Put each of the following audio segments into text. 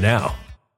now.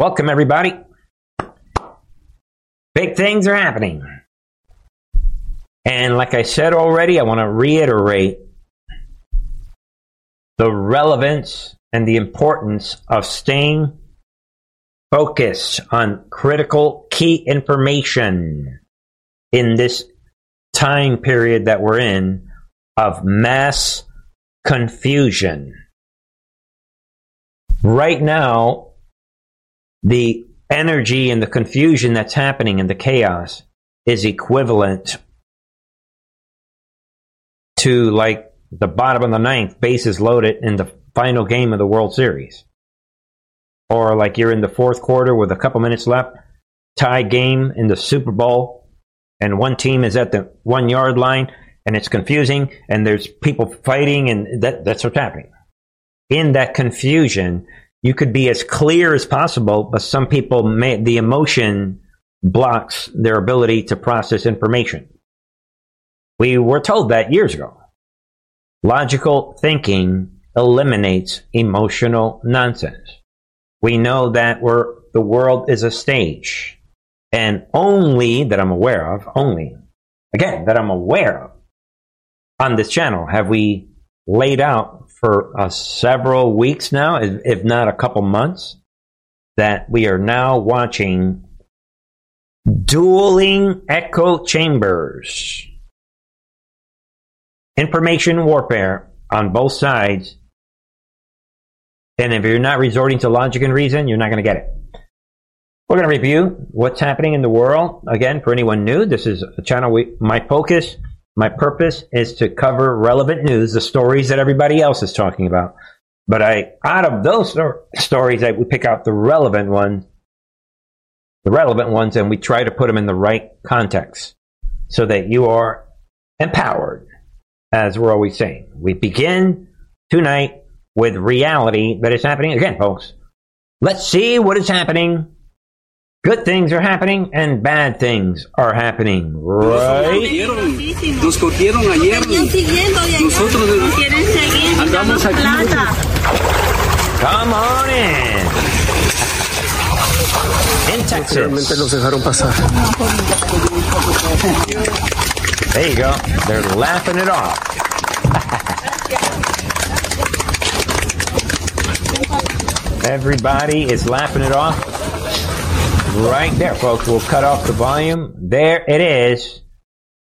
Welcome, everybody. Big things are happening. And like I said already, I want to reiterate the relevance and the importance of staying focused on critical key information in this time period that we're in of mass confusion. Right now, the energy and the confusion that's happening and the chaos is equivalent to like the bottom of the ninth, bases loaded in the final game of the World Series. Or like you're in the fourth quarter with a couple minutes left, tie game in the Super Bowl, and one team is at the one yard line, and it's confusing, and there's people fighting, and that, that's what's happening. In that confusion, you could be as clear as possible, but some people may, the emotion blocks their ability to process information. We were told that years ago. Logical thinking eliminates emotional nonsense. We know that we're, the world is a stage. And only that I'm aware of, only, again, that I'm aware of on this channel have we laid out for uh, several weeks now, if not a couple months, that we are now watching dueling echo chambers information warfare on both sides. And if you're not resorting to logic and reason, you're not going to get it. We're going to review what's happening in the world. Again, for anyone new, this is a channel. We, my focus, my purpose is to cover relevant news, the stories that everybody else is talking about. But I, out of those stories, I we pick out the relevant ones, the relevant ones, and we try to put them in the right context so that you are empowered as we're always saying. We begin tonight with reality that is happening. Again, folks, let's see what is happening. Good things are happening and bad things are happening, right? Nos cogieron ayer. Nosotros andamos aquí. Come on in. In Texas. los dejaron pasar. There you go. They're laughing it off. Everybody is laughing it off. Right there, folks. We'll cut off the volume. There it is.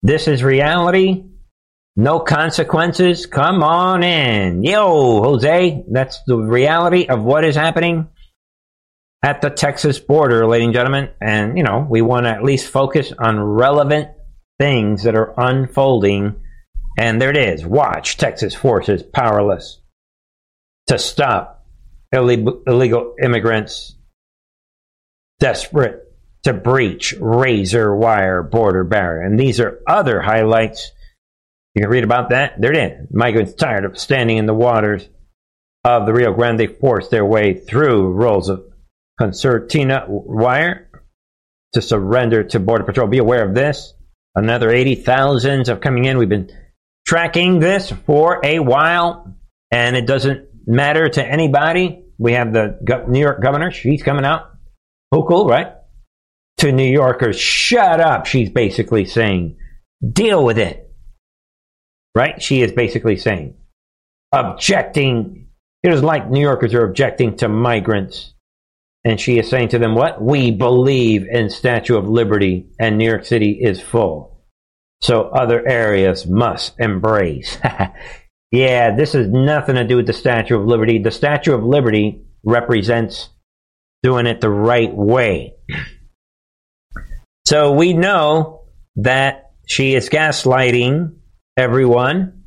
This is reality. No consequences. Come on in. Yo, Jose, that's the reality of what is happening at the Texas border, ladies and gentlemen. And, you know, we want to at least focus on relevant things that are unfolding. And there it is. Watch Texas forces powerless to stop illegal, immigrants desperate to breach razor wire border barrier. And these are other highlights. You can read about that. There it is. Migrants tired of standing in the waters of the Rio Grande force their way through rolls of concertina wire to surrender to Border Patrol. Be aware of this. Another 80,000 of coming in. We've been tracking this for a while, and it doesn't matter to anybody. We have the New York governor. She's coming out. Oh, cool, right? To New Yorkers, shut up. She's basically saying, deal with it. Right? She is basically saying, objecting. It is like New Yorkers are objecting to migrants and she is saying to them, What? We believe in Statue of Liberty, and New York City is full. So other areas must embrace. yeah, this has nothing to do with the Statue of Liberty. The Statue of Liberty represents doing it the right way. So we know that she is gaslighting everyone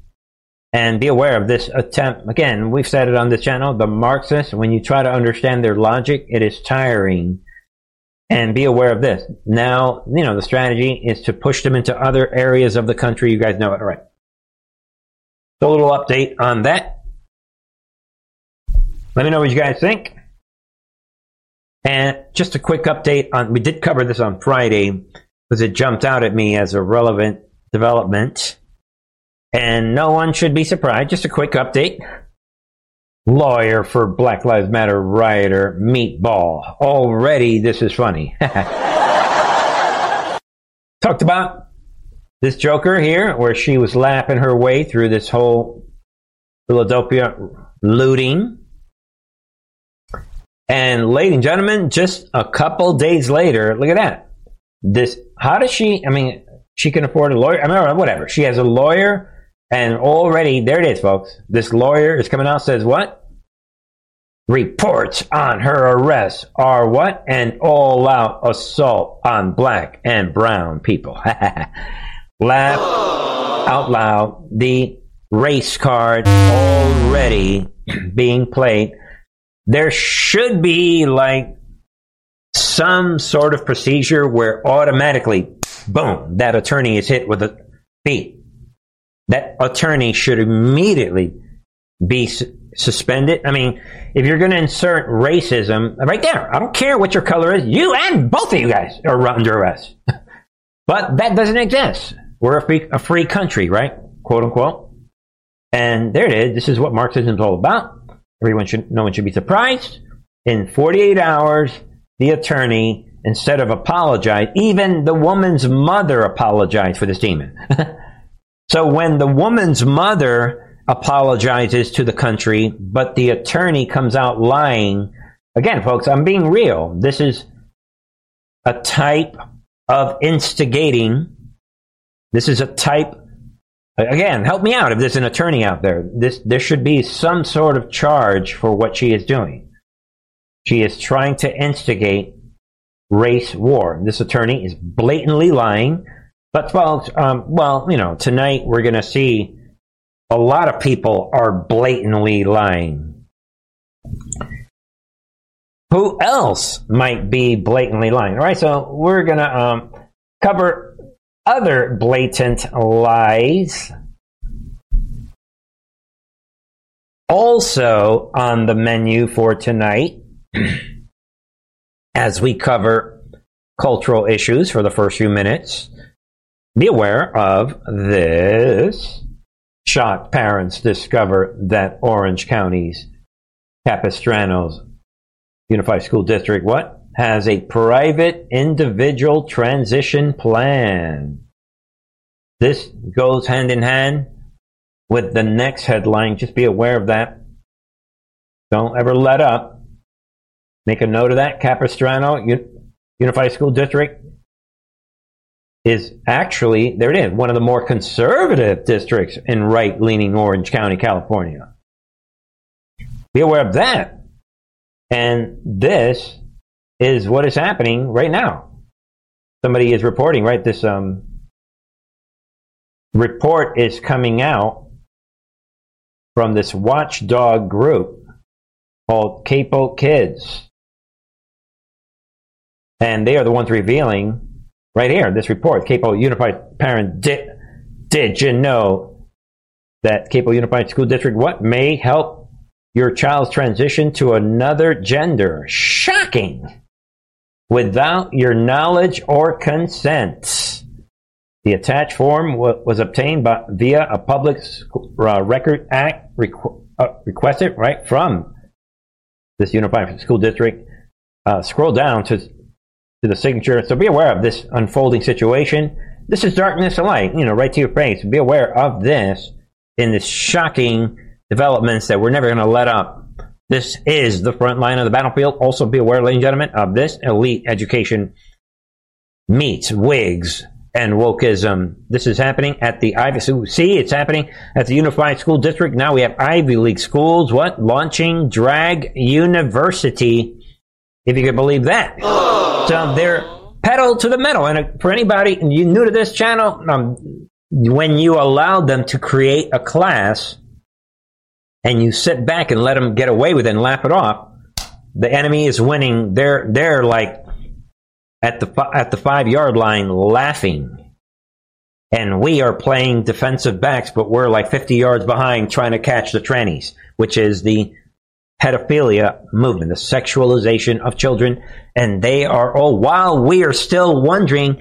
And be aware of this attempt. Again, we've said it on this channel. The Marxists, when you try to understand their logic, it is tiring. And be aware of this. Now, you know, the strategy is to push them into other areas of the country. You guys know it, All right? So a little update on that. Let me know what you guys think. And just a quick update on, we did cover this on Friday because it jumped out at me as a relevant development. And no one should be surprised. Just a quick update. Lawyer for Black Lives Matter rioter Meatball. Already, this is funny. Talked about this Joker here, where she was lapping her way through this whole Philadelphia looting. And, ladies and gentlemen, just a couple days later, look at that. This, how does she, I mean, she can afford a lawyer. I mean, whatever. She has a lawyer, and already, there it is, folks. This lawyer is coming out, says what? Reports on her arrest are what? An all out assault on black and brown people. Laugh out loud. The race card already being played. There should be like some sort of procedure where automatically, boom, that attorney is hit with a beat. That attorney should immediately be su- suspended. I mean, if you're going to insert racism, right there, I don't care what your color is, you and both of you guys are under arrest. but that doesn't exist. We're a free, a free country, right? Quote unquote. And there it is. This is what Marxism is all about. Everyone should, no one should be surprised. In 48 hours, the attorney, instead of apologize, even the woman's mother apologized for this demon. so when the woman's mother apologizes to the country, but the attorney comes out lying, again, folks, I'm being real. This is a type of instigating. This is a type Again, help me out if there's an attorney out there. This there should be some sort of charge for what she is doing. She is trying to instigate race war. This attorney is blatantly lying. But folks, um, well, you know, tonight we're going to see a lot of people are blatantly lying. Who else might be blatantly lying? All right, so we're going to um, cover other blatant lies. Also on the menu for tonight, as we cover cultural issues for the first few minutes, be aware of this. Shocked parents discover that Orange County's Capistrano's Unified School District, what? Has a private individual transition plan. This goes hand in hand with the next headline. Just be aware of that. Don't ever let up. Make a note of that. Capistrano Unified School District is actually, there it is, one of the more conservative districts in right leaning Orange County, California. Be aware of that. And this is what is happening right now. Somebody is reporting, right? This um, report is coming out from this watchdog group called Capo Kids. And they are the ones revealing right here, this report, Capo Unified Parent did, did you know that Capo Unified School District what may help your child's transition to another gender? Shocking without your knowledge or consent. The attached form w- was obtained by, via a Public uh, Record Act requ- uh, requested right from this Unified School District. Uh, scroll down to to the signature. So be aware of this unfolding situation. This is darkness and light, you know, right to your face. Be aware of this in this shocking developments that we're never going to let up. This is the front line of the battlefield. Also, be aware, ladies and gentlemen, of this elite education meets wigs and wokeism. This is happening at the Ivy. See, it's happening at the Unified School District. Now we have Ivy League schools. What launching drag university? If you could believe that. So they're pedal to the metal. And for anybody new to this channel, um, when you allow them to create a class and you sit back and let them get away with it and laugh it off, the enemy is winning. They're they're like at the at the five yard line laughing, and we are playing defensive backs, but we're like fifty yards behind trying to catch the trannies, which is the pedophilia movement, the sexualization of children, and they are all while we are still wondering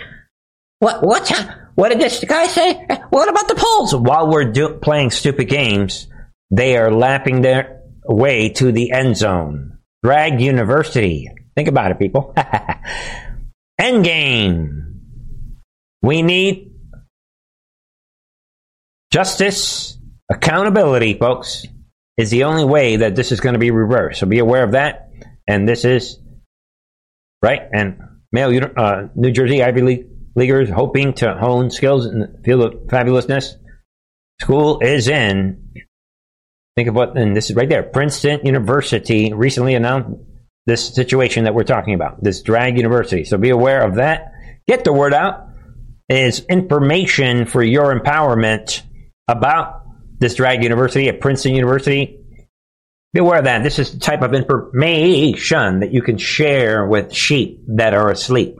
what what's what did this guy say? What about the polls? While we're do, playing stupid games, they are lapping their way to the end zone. Drag University. Think about it, people. end game. We need justice, accountability, folks, is the only way that this is going to be reversed. So be aware of that. And this is, right? And male, uh, New Jersey Ivy League leaguers hoping to hone skills in the field of fabulousness. School is in. Think of what, and this is right there. Princeton University recently announced this situation that we're talking about, this drag university. So be aware of that. Get the word out. Is information for your empowerment about this drag university at Princeton University. Be aware of that. This is the type of information that you can share with sheep that are asleep.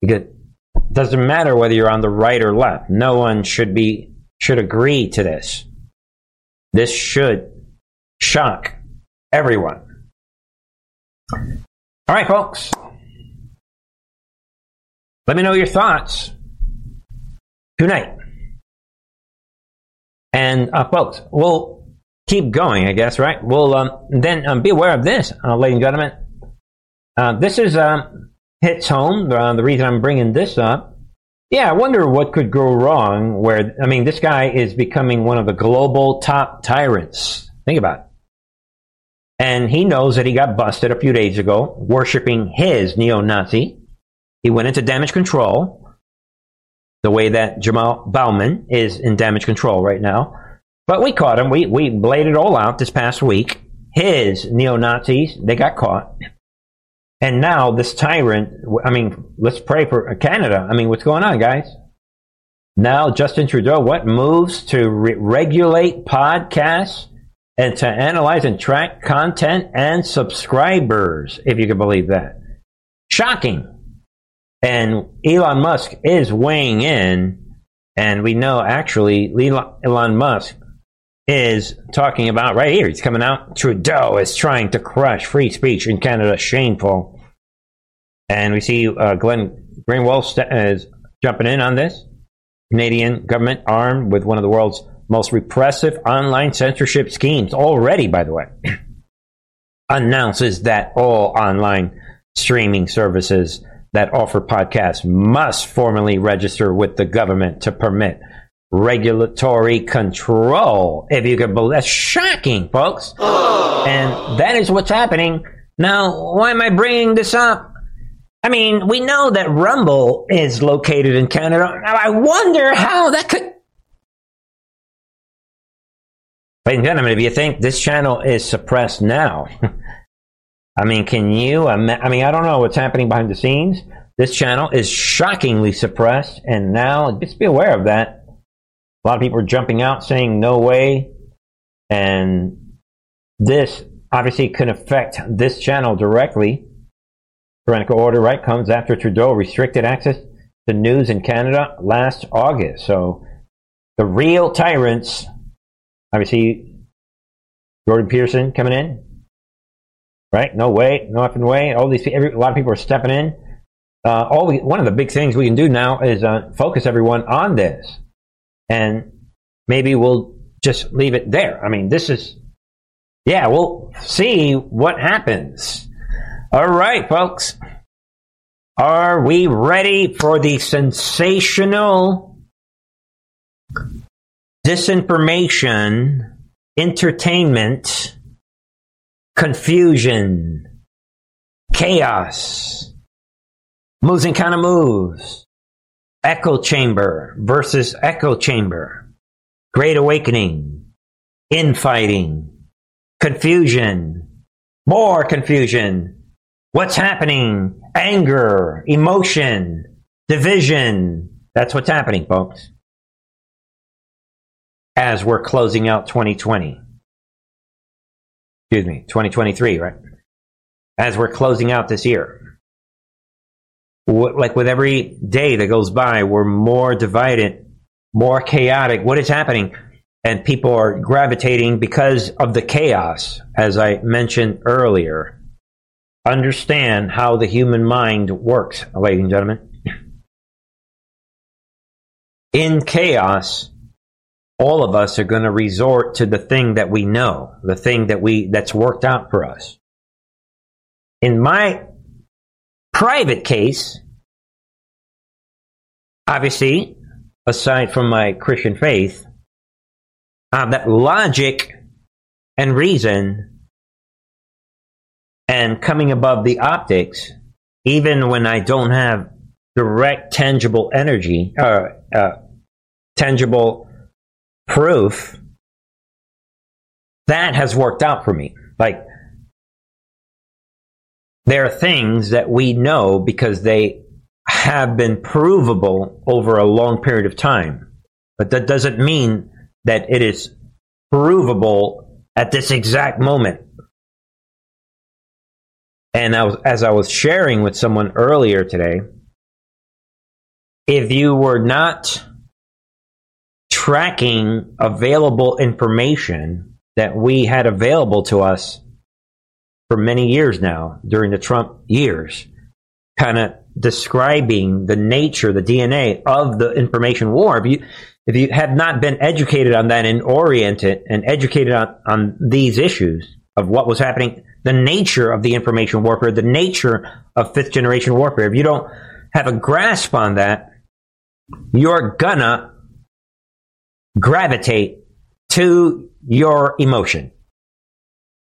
Because it doesn't matter whether you're on the right or left. No one should be should agree to this. This should shock everyone. All right, folks. Let me know your thoughts tonight. And uh, folks, we'll keep going, I guess, right? We'll um, then um, be aware of this, uh, ladies and gentlemen. Uh, this is um, hits home. Uh, the reason I'm bringing this up. Yeah, I wonder what could go wrong. Where I mean, this guy is becoming one of the global top tyrants. Think about it. And he knows that he got busted a few days ago worshiping his neo-Nazi. He went into damage control, the way that Jamal Bowman is in damage control right now. But we caught him. We we bladed it all out this past week. His neo Nazis, they got caught. And now this tyrant, I mean, let's pray for Canada. I mean, what's going on, guys? Now Justin Trudeau, what moves to re- regulate podcasts and to analyze and track content and subscribers, if you can believe that. Shocking. And Elon Musk is weighing in, and we know actually Elon Musk is talking about right here. He's coming out. Trudeau is trying to crush free speech in Canada. Shameful. And we see uh, Glenn Greenwald st- is jumping in on this. Canadian government armed with one of the world's most repressive online censorship schemes already, by the way, announces that all online streaming services that offer podcasts must formally register with the government to permit regulatory control. If you could believe, that's shocking, folks. And that is what's happening. Now, why am I bringing this up? I mean, we know that Rumble is located in Canada. Now, I wonder how that could. Ladies and gentlemen, if you think this channel is suppressed now, I mean, can you? I mean, I don't know what's happening behind the scenes. This channel is shockingly suppressed, and now just be aware of that. A lot of people are jumping out saying no way. And this obviously can affect this channel directly. Tyrannical order, right, comes after Trudeau restricted access to news in Canada last August. So the real tyrants, obviously, Jordan Peterson coming in, right? No way, no effing way. All these, every, a lot of people are stepping in. Uh, all the, one of the big things we can do now is uh, focus everyone on this and maybe we'll just leave it there. I mean, this is, yeah, we'll see what happens. All right, folks. Are we ready for the sensational disinformation, entertainment, confusion, chaos, moves and kind of moves, echo chamber versus echo chamber, great awakening, infighting, confusion, more confusion, what's happening, anger, emotion, division. That's what's happening, folks. as we're closing out 2020. Excuse me, 2023, right? As we're closing out this year. Like with every day that goes by, we're more divided, more chaotic. What is happening? And people are gravitating because of the chaos, as I mentioned earlier. Understand how the human mind works, ladies and gentlemen. In chaos, all of us are going to resort to the thing that we know, the thing that we that's worked out for us. In my private case, obviously, aside from my Christian faith, uh, that logic and reason and coming above the optics, even when I don't have direct, tangible energy, uh, uh, tangible proof, that has worked out for me. Like, there are things that we know because they have been provable over a long period of time. But that doesn't mean that it is provable at this exact moment. And I was, as I was sharing with someone earlier today, if you were not tracking available information that we had available to us for many years now during the Trump years, kind of describing the nature, the DNA of the information war. If you if you have not been educated on that and oriented and educated on, on these issues of what was happening, the nature of the information warfare, the nature of fifth generation warfare, if you don't have a grasp on that, you're gonna gravitate to your emotion.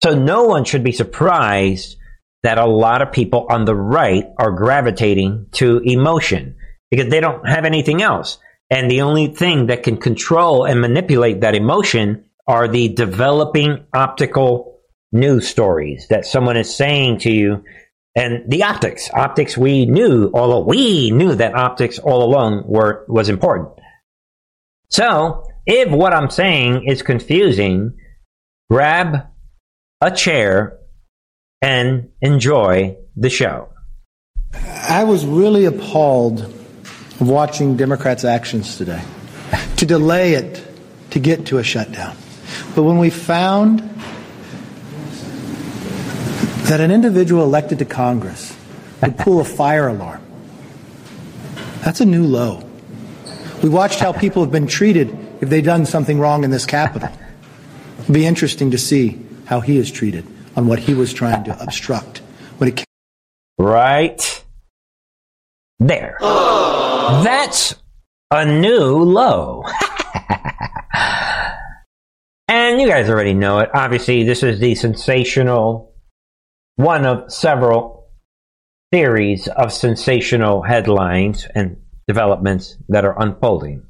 So no one should be surprised that a lot of people on the right are gravitating to emotion because they don't have anything else. And the only thing that can control and manipulate that emotion are the developing optical news stories that someone is saying to you. And the optics, optics we knew, although we knew that optics all along were, was important. So, if what I'm saying is confusing, grab a chair and enjoy the show. I was really appalled watching Democrats' actions today to delay it to get to a shutdown. But when we found that an individual elected to Congress would pull a fire alarm, that's a new low. We watched how people have been treated if they've done something wrong in this Capitol. It'll be interesting to see how he is treated on what he was trying to obstruct when it came. Right there. That's a new low. and you guys already know it. Obviously, this is the sensational one of several theories of sensational headlines and developments that are unfolding.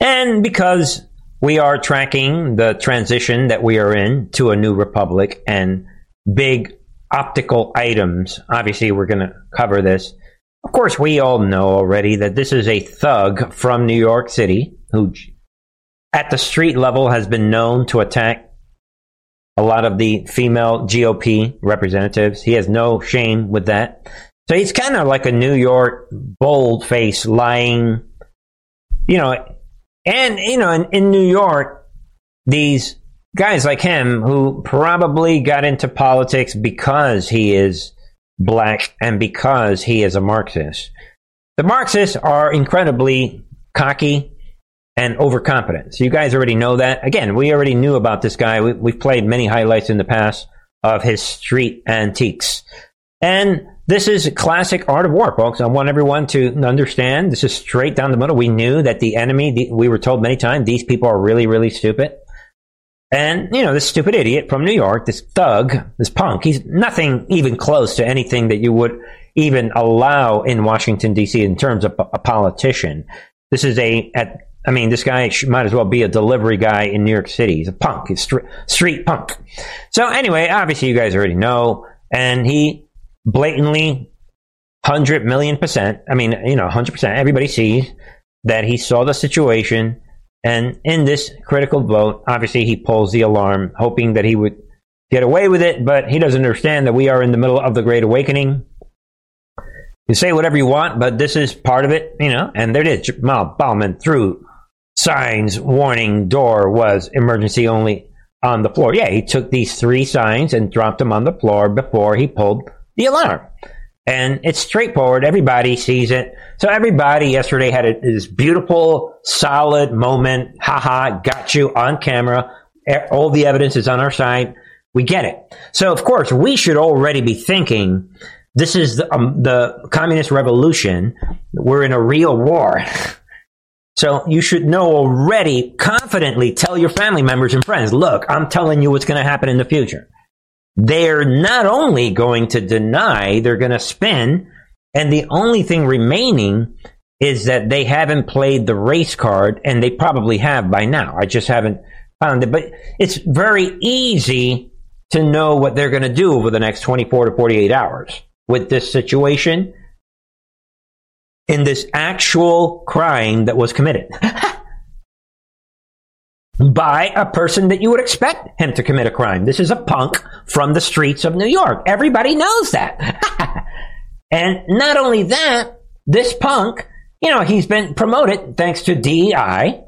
And because we are tracking the transition that we are in to a new republic and big optical items, obviously we're going to cover this. Of course, we all know already that this is a thug from New York City who, at the street level, has been known to attack a lot of the female GOP representatives. He has no shame with that. So he's kind of like a New York bold face lying, you know, and you know, in, in New York, these guys like him who probably got into politics because he is black and because he is a Marxist. The Marxists are incredibly cocky and overconfident. So you guys already know that. Again, we already knew about this guy. We, have played many highlights in the past of his street antiques. And this is classic art of war, folks. I want everyone to understand this is straight down the middle. We knew that the enemy, the, we were told many times, these people are really, really stupid. And, you know, this stupid idiot from New York, this thug, this punk, he's nothing even close to anything that you would even allow in Washington, D.C. in terms of a politician. This is a, at, I mean, this guy might as well be a delivery guy in New York City. He's a punk. He's street, street punk. So anyway, obviously you guys already know. And he blatantly, hundred million percent. I mean, you know, hundred percent. Everybody sees that he saw the situation And in this critical vote, obviously he pulls the alarm, hoping that he would get away with it, but he doesn't understand that we are in the middle of the Great Awakening. You say whatever you want, but this is part of it, you know, and there it is. Jamal Bowman threw signs warning door was emergency only on the floor. Yeah, he took these three signs and dropped them on the floor before he pulled the alarm. And it's straightforward. Everybody sees it. So everybody yesterday had a, this beautiful, solid moment. Haha, got you on camera. All the evidence is on our side. We get it. So of course, we should already be thinking this is the, um, the communist revolution. We're in a real war. so you should know already, confidently tell your family members and friends, look, I'm telling you what's going to happen in the future. They're not only going to deny, they're going to spin. And the only thing remaining is that they haven't played the race card, and they probably have by now. I just haven't found it. But it's very easy to know what they're going to do over the next 24 to 48 hours with this situation in this actual crime that was committed by a person that you would expect him to commit a crime. This is a punk from the streets of New York. Everybody knows that. and not only that, this punk, you know, he's been promoted thanks to DEI,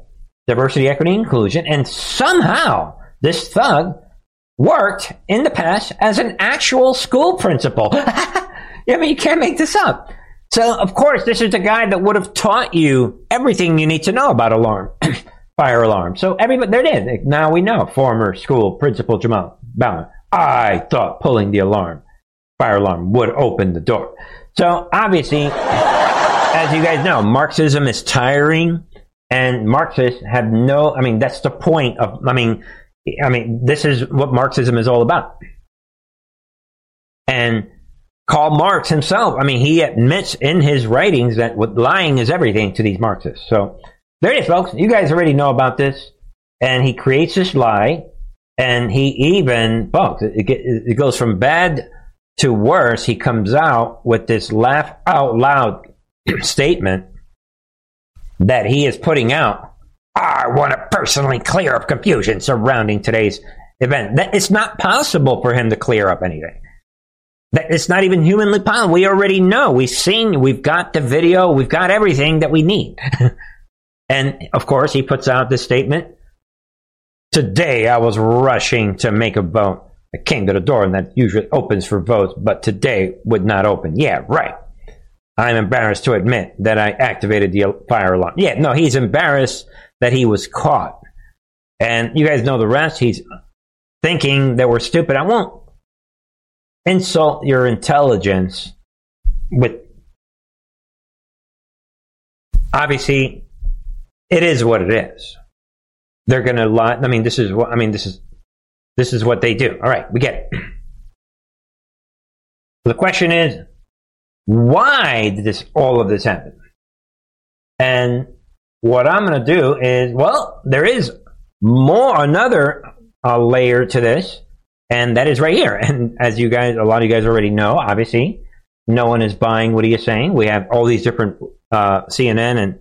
diversity, equity, inclusion, and somehow this thug worked in the past as an actual school principal. I mean, you can't make this up. So, of course, this is the guy that would have taught you everything you need to know about alarm, fire alarm. So, everybody, there it is. Now we know. Former school principal Jamal Bowman. I thought pulling the alarm, fire alarm, would open the door. So, obviously, as you guys know, Marxism is tiring, and Marxists have no. I mean, that's the point of. I mean, I mean, this is what Marxism is all about. And Karl Marx himself, I mean, he admits in his writings that lying is everything to these Marxists. So there it is, folks. You guys already know about this. And he creates this lie, and he even, folks, it, it goes from bad to worse. He comes out with this laugh out loud statement that he is putting out. I want to personally clear up confusion surrounding today's event. That it's not possible for him to clear up anything. That it's not even humanly possible. We already know. We've seen, we've got the video, we've got everything that we need. and of course, he puts out this statement. Today, I was rushing to make a vote. I came to the door and that usually opens for votes, but today would not open. Yeah, right. I'm embarrassed to admit that I activated the fire alarm. Yeah, no, he's embarrassed that he was caught. And you guys know the rest. He's thinking that we're stupid. I won't insult your intelligence with obviously it is what it is. They're going to lie. I mean, this is what I mean. This is this is what they do. All right, we get it. The question is, why did this all of this happen? And what I'm going to do is, well, there is more another uh, layer to this and that is right here. And as you guys, a lot of you guys already know, obviously, no one is buying what he is saying. We have all these different uh, CNN and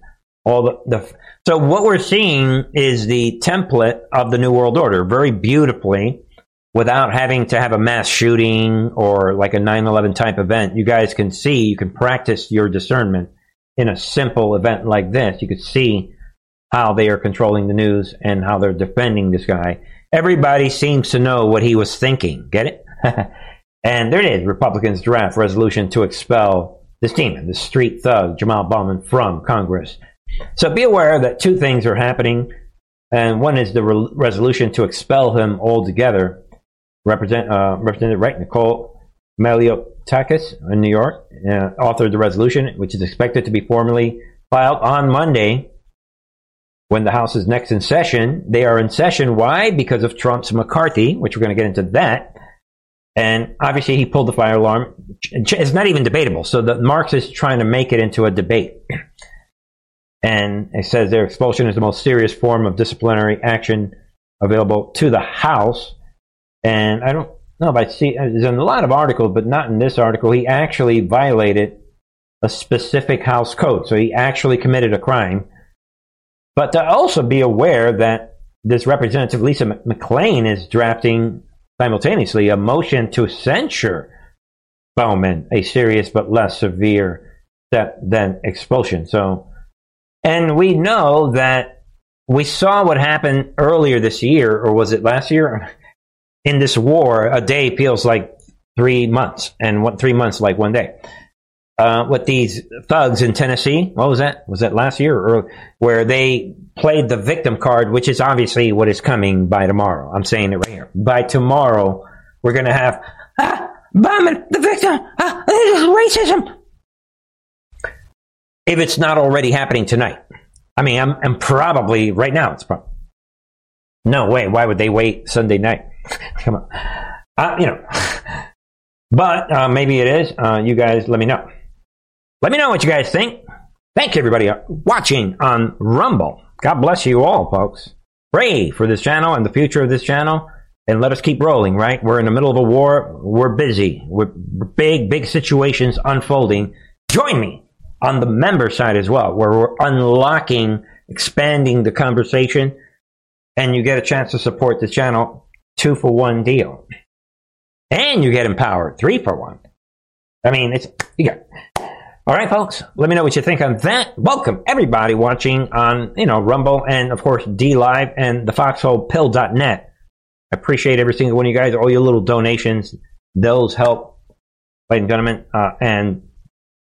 all the, the. So what we're seeing is the template of the New World Order, very beautifully, without having to have a mass shooting or like a 9/11 type event. You guys can see, you can practice your discernment in a simple event like this. You could see how they are controlling the news and how they're defending this guy Everybody seems to know what he was thinking. Get it? and there it is. Republicans draft resolution to expel this demon, the street thug, Jamal Bowman, from Congress. So be aware that two things are happening. And one is the re- resolution to expel him altogether. Represent, uh, Representative right, Nicole Malliotakis in New York uh, authored the resolution, which is expected to be formally filed on Monday when the House is next in session. They are in session. Why? Because of Trump's McCarthy, which we're going to get into that. And obviously, he pulled the fire alarm. It's not even debatable. So the Marxists trying to make it into a debate. And it says their expulsion is the most serious form of disciplinary action available to the House. And I don't know if I see, uh, there's in a lot of articles, but not in this article. He actually violated a specific House code. So he actually committed a crime but to also be aware that this Representative Lisa McClain is drafting simultaneously a motion to censure Bowman, a serious but less severe step than expulsion. So, and we know that we saw what happened earlier this year, or was it last year? In this war, a day feels like three months, and what three months like one day. Uh, with these thugs in Tennessee, what was that? Was that last year, or where they played the victim card, which is obviously what is coming by tomorrow. I'm saying it right here. By tomorrow, we're going to have ah, bombing the victim. Ah, this is racism. If it's not already happening tonight, I mean, I'm, I'm probably right now. It's probably no way. Why would they wait Sunday night? Come on, uh, you know. But uh, maybe it is. Uh, you guys, let me know. Let me know what you guys think. Thank you, everybody, watching on Rumble. God bless you all, folks. Pray for this channel and the future of this channel, and let us keep rolling, right? We're in the middle of a war. We're busy. We're big, big situations unfolding. Join me on the member side as well, where we're unlocking, expanding the conversation, and you get a chance to support the channel. Two for one deal. And you get empowered. Three for one. I mean, it's, you got, all right, folks. Let me know what you think on that. Welcome everybody watching on, you know, Rumble and of course D Live and the foxholepill.net. I appreciate every single one of you guys, all your little donations. Those help, ladies and gentlemen. Uh, and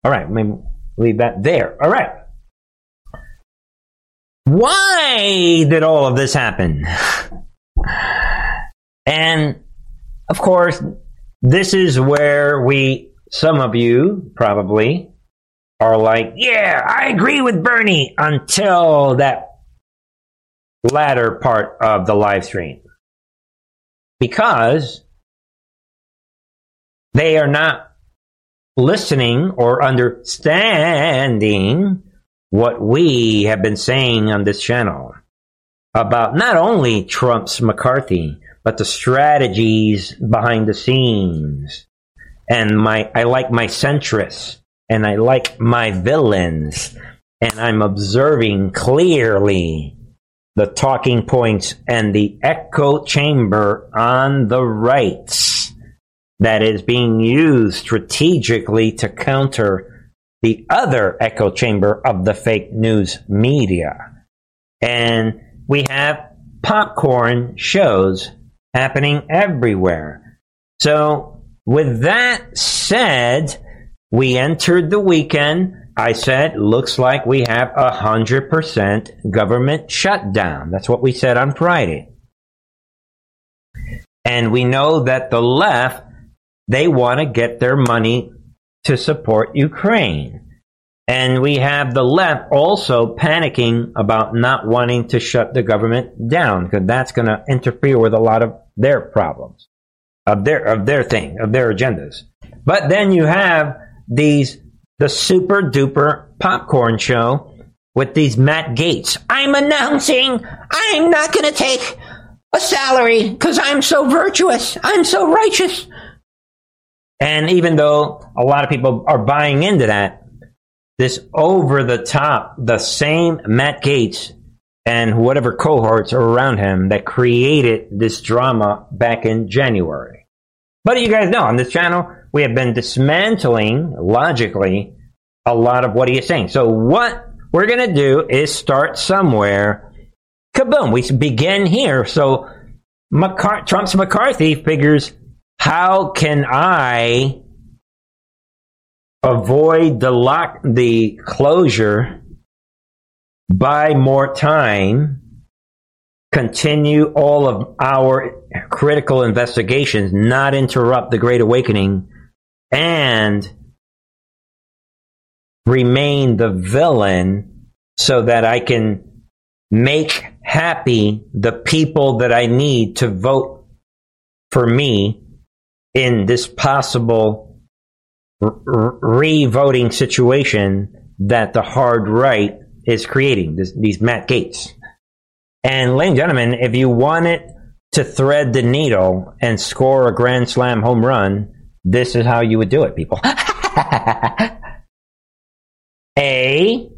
all right, let me leave that there. All right. Why did all of this happen? And of course, this is where we, some of you probably, are like, yeah, I agree with Bernie until that latter part of the live stream. Because they are not listening or understanding what we have been saying on this channel about not only Trump's McCarthy, but the strategies behind the scenes. And my, I like my centrists and I like my villains, and I'm observing clearly the talking points and the echo chamber on the right that is being used strategically to counter the other echo chamber of the fake news media. And we have popcorn shows happening everywhere. So, with that said, we entered the weekend. I said, looks like we have a hundred percent government shutdown. That's what we said on Friday. And we know that the left, they want to get their money to support Ukraine. And we have the left also panicking about not wanting to shut the government down because that's going to interfere with a lot of their problems, of their, of their thing, of their agendas. But then you have these the super duper popcorn show with these Matt Gaetz. I'm announcing I'm not going to take a salary because I'm so virtuous. I'm so righteous. And even though a lot of people are buying into that, this over the top, the same Matt Gaetz and whatever cohorts are around him that created this drama back in January. But you guys know on this channel, we have been dismantling logically a lot of what he is saying. So what we're going to do is start somewhere. Kaboom! We begin here. So McCar- Trump's McCarthy figures, how can I avoid the lock, the closure, buy more time, continue all of our critical investigations, not interrupt the Great Awakening and remain the villain so that I can make happy the people that I need to vote for me in this possible re voting situation that the hard right is creating, this, these Matt Gaetz. And, ladies and gentlemen, if you wanted to thread the needle and score a Grand Slam home run, this is how you would do it, people. A,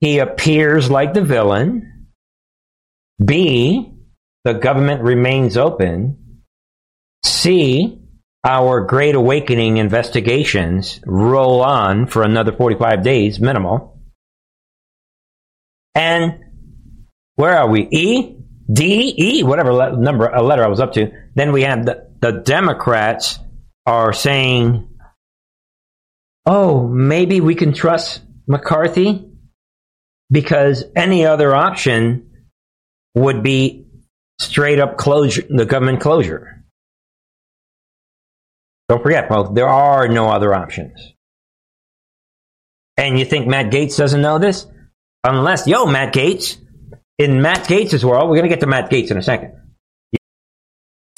he appears like the villain. B, the government remains open. C, our Great Awakening investigations roll on for another 45 days, minimal. And where are we? E? D? E? Whatever le- number, a letter I was up to. Then we have the, the Democrats are saying, oh, maybe we can trust McCarthy because any other option would be straight up closure, the government closure. Don't forget, folks, there are no other options. And you think Matt Gaetz doesn't know this? Unless, yo, Matt Gaetz, in Matt Gaetz's world, we're going to get to Matt Gaetz in a second.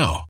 now.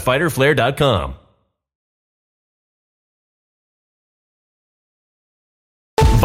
www.fighterflare.com.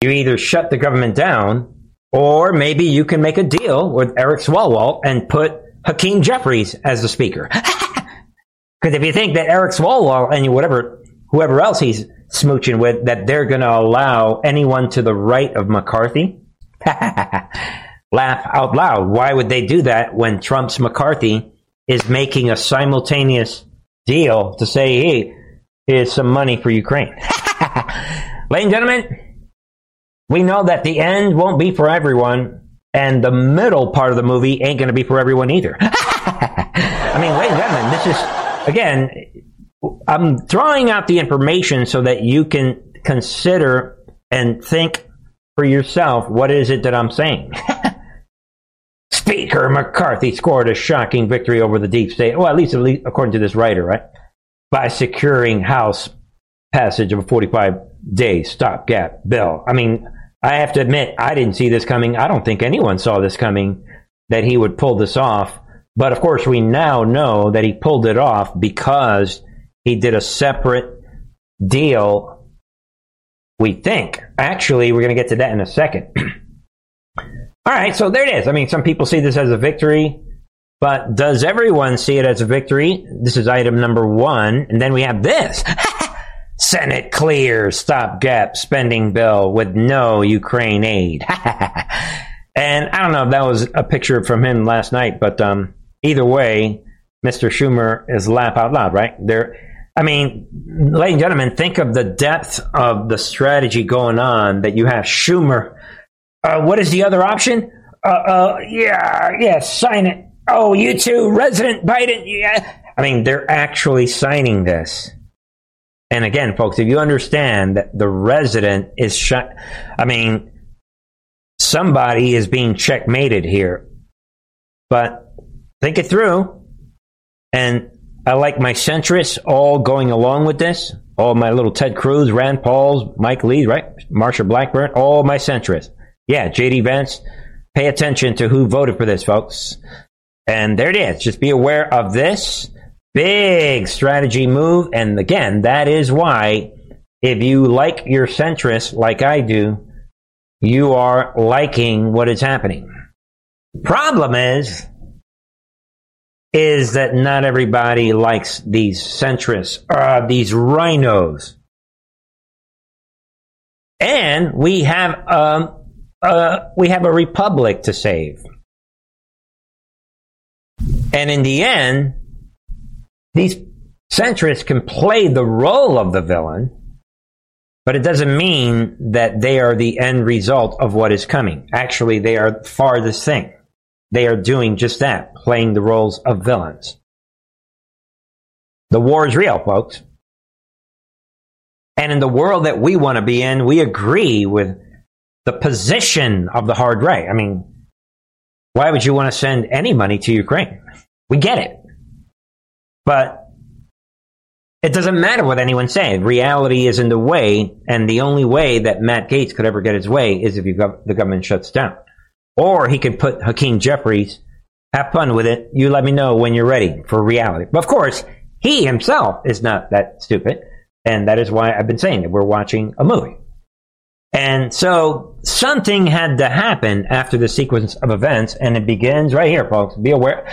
You either shut the government down, or maybe you can make a deal with Eric Swalwell and put Hakeem Jeffries as the speaker. Because if you think that Eric Swalwell and whatever, whoever else he's smooching with, that they're going to allow anyone to the right of McCarthy, laugh out loud. Why would they do that when Trump's McCarthy is making a simultaneous deal to say, hey, here's some money for Ukraine? Ladies and gentlemen, we know that the end won't be for everyone, and the middle part of the movie ain't going to be for everyone either. I mean, ladies and gentlemen, this is, again, I'm throwing out the information so that you can consider and think for yourself what is it that I'm saying. Speaker McCarthy scored a shocking victory over the deep state. Well, at least, at least according to this writer, right? By securing House passage of a 45 day stopgap bill. I mean, I have to admit, I didn't see this coming. I don't think anyone saw this coming that he would pull this off. But of course, we now know that he pulled it off because he did a separate deal. We think. Actually, we're going to get to that in a second. All right, so there it is. I mean, some people see this as a victory, but does everyone see it as a victory? This is item number one. And then we have this. Senate clears stopgap spending bill with no Ukraine aid. and I don't know if that was a picture from him last night, but um, either way, Mr. Schumer is laugh out loud, right? There, I mean, ladies and gentlemen, think of the depth of the strategy going on that you have Schumer. Uh, what is the other option? Uh, uh, yeah, yeah, sign it. Oh, you too, Resident Biden. Yeah. I mean, they're actually signing this. And again, folks, if you understand that the resident is shut, I mean, somebody is being checkmated here. But think it through. And I like my centrists all going along with this. All my little Ted Cruz, Rand Paul's, Mike Lee, right? Marsha Blackburn, all my centrists. Yeah, JD Vance, pay attention to who voted for this, folks. And there it is. Just be aware of this. Big strategy move. And again, that is why if you like your centrist like I do, you are liking what is happening. Problem is, is that not everybody likes these centrists, uh, these RINOs. And we have, um, uh, we have a republic to save. And in the end, these centrists can play the role of the villain, but it doesn't mean that they are the end result of what is coming. Actually, they are farthest thing. They are doing just that, playing the roles of villains. The war is real, folks. And in the world that we want to be in, we agree with the position of the hard right. I mean, why would you want to send any money to Ukraine? We get it. But it doesn't matter what anyone says. Reality is in the way, and the only way that Matt Gaetz could ever get his way is if the government shuts down. Or he could put Hakeem Jeffries, have fun with it. You let me know when you're ready for reality. But of course, he himself is not that stupid. And that is why I've been saying that we're watching a movie. And so something had to happen after the sequence of events, and it begins right here, folks. Be aware.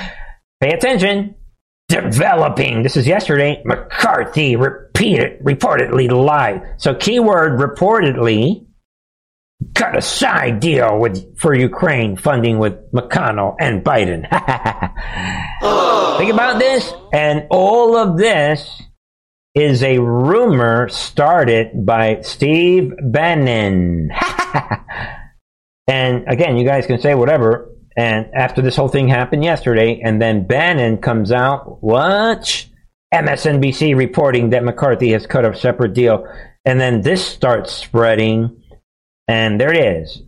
Pay attention. Developing. This is yesterday. McCarthy repeated, reportedly lied. So keyword reportedly cut a side deal with for Ukraine funding with McConnell and Biden. Think about this, and all of this is a rumor started by Steve Bannon. and again, you guys can say whatever. And after this whole thing happened yesterday, and then Bannon comes out, what? MSNBC reporting that McCarthy has cut a separate deal. And then this starts spreading, and there it is.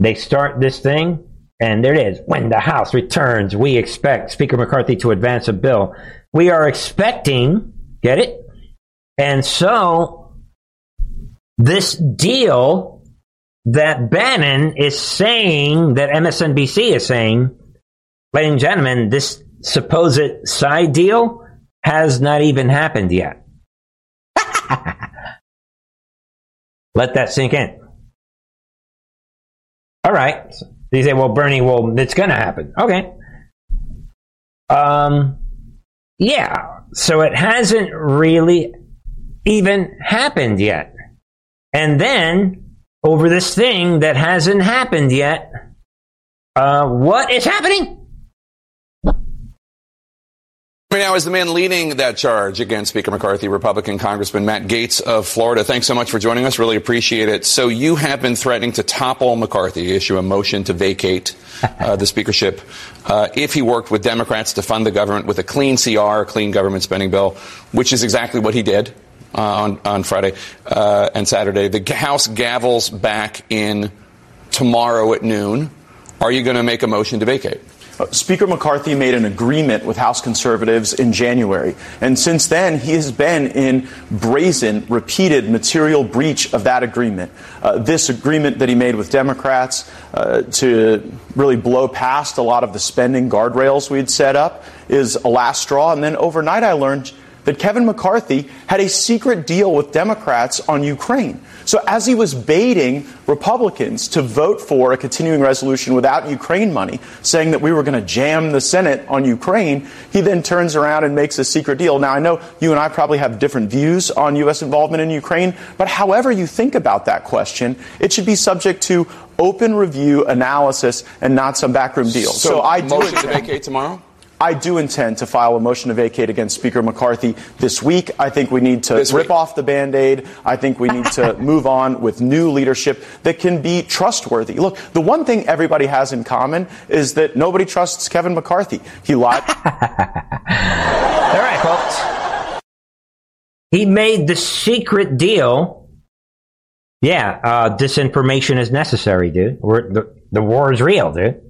They start this thing, and there it is. When the House returns, we expect Speaker McCarthy to advance a bill. We are expecting, get it? And so, this deal that Bannon is saying, that MSNBC is saying, ladies and gentlemen, this supposed side deal has not even happened yet. Let that sink in. All right. You say, well, Bernie, well, it's going to happen. Okay. Um, yeah. So it hasn't really even happened yet. And then, over this thing that hasn't happened yet, uh, what is happening? Right now, is the man leading that charge against Speaker McCarthy, Republican Congressman Matt Gaetz of Florida, thanks so much for joining us. Really appreciate it. So, you have been threatening to topple McCarthy, issue a motion to vacate uh, the speakership uh, if he worked with Democrats to fund the government with a clean CR, a clean government spending bill, which is exactly what he did uh, on, on Friday uh, and Saturday. The House gavels back in tomorrow at noon Are you going to make a motion to vacate? Uh, Speaker McCarthy made an agreement with House conservatives in January, and since then he has been in brazen, repeated material breach of that agreement. Uh, this agreement that he made with Democrats uh, to really blow past a lot of the spending guardrails we'd set up is a last straw. And then overnight, I learned that Kevin McCarthy had a secret deal with Democrats on Ukraine. So as he was baiting Republicans to vote for a continuing resolution without Ukraine money, saying that we were going to jam the Senate on Ukraine, he then turns around and makes a secret deal. Now, I know you and I probably have different views on U.S. involvement in Ukraine, but however you think about that question, it should be subject to open review, analysis, and not some backroom deal. So, So, I do motion to vacate tomorrow? I do intend to file a motion to vacate against Speaker McCarthy this week. I think we need to This rip week. off the band aid. I think we need to move on with new leadership that can be trustworthy. Look, the one thing everybody has in common is that nobody trusts Kevin McCarthy. He lied. All right, folks. He made the secret deal. Yeah, uh, disinformation is necessary, dude. We're, the, the war is real, dude.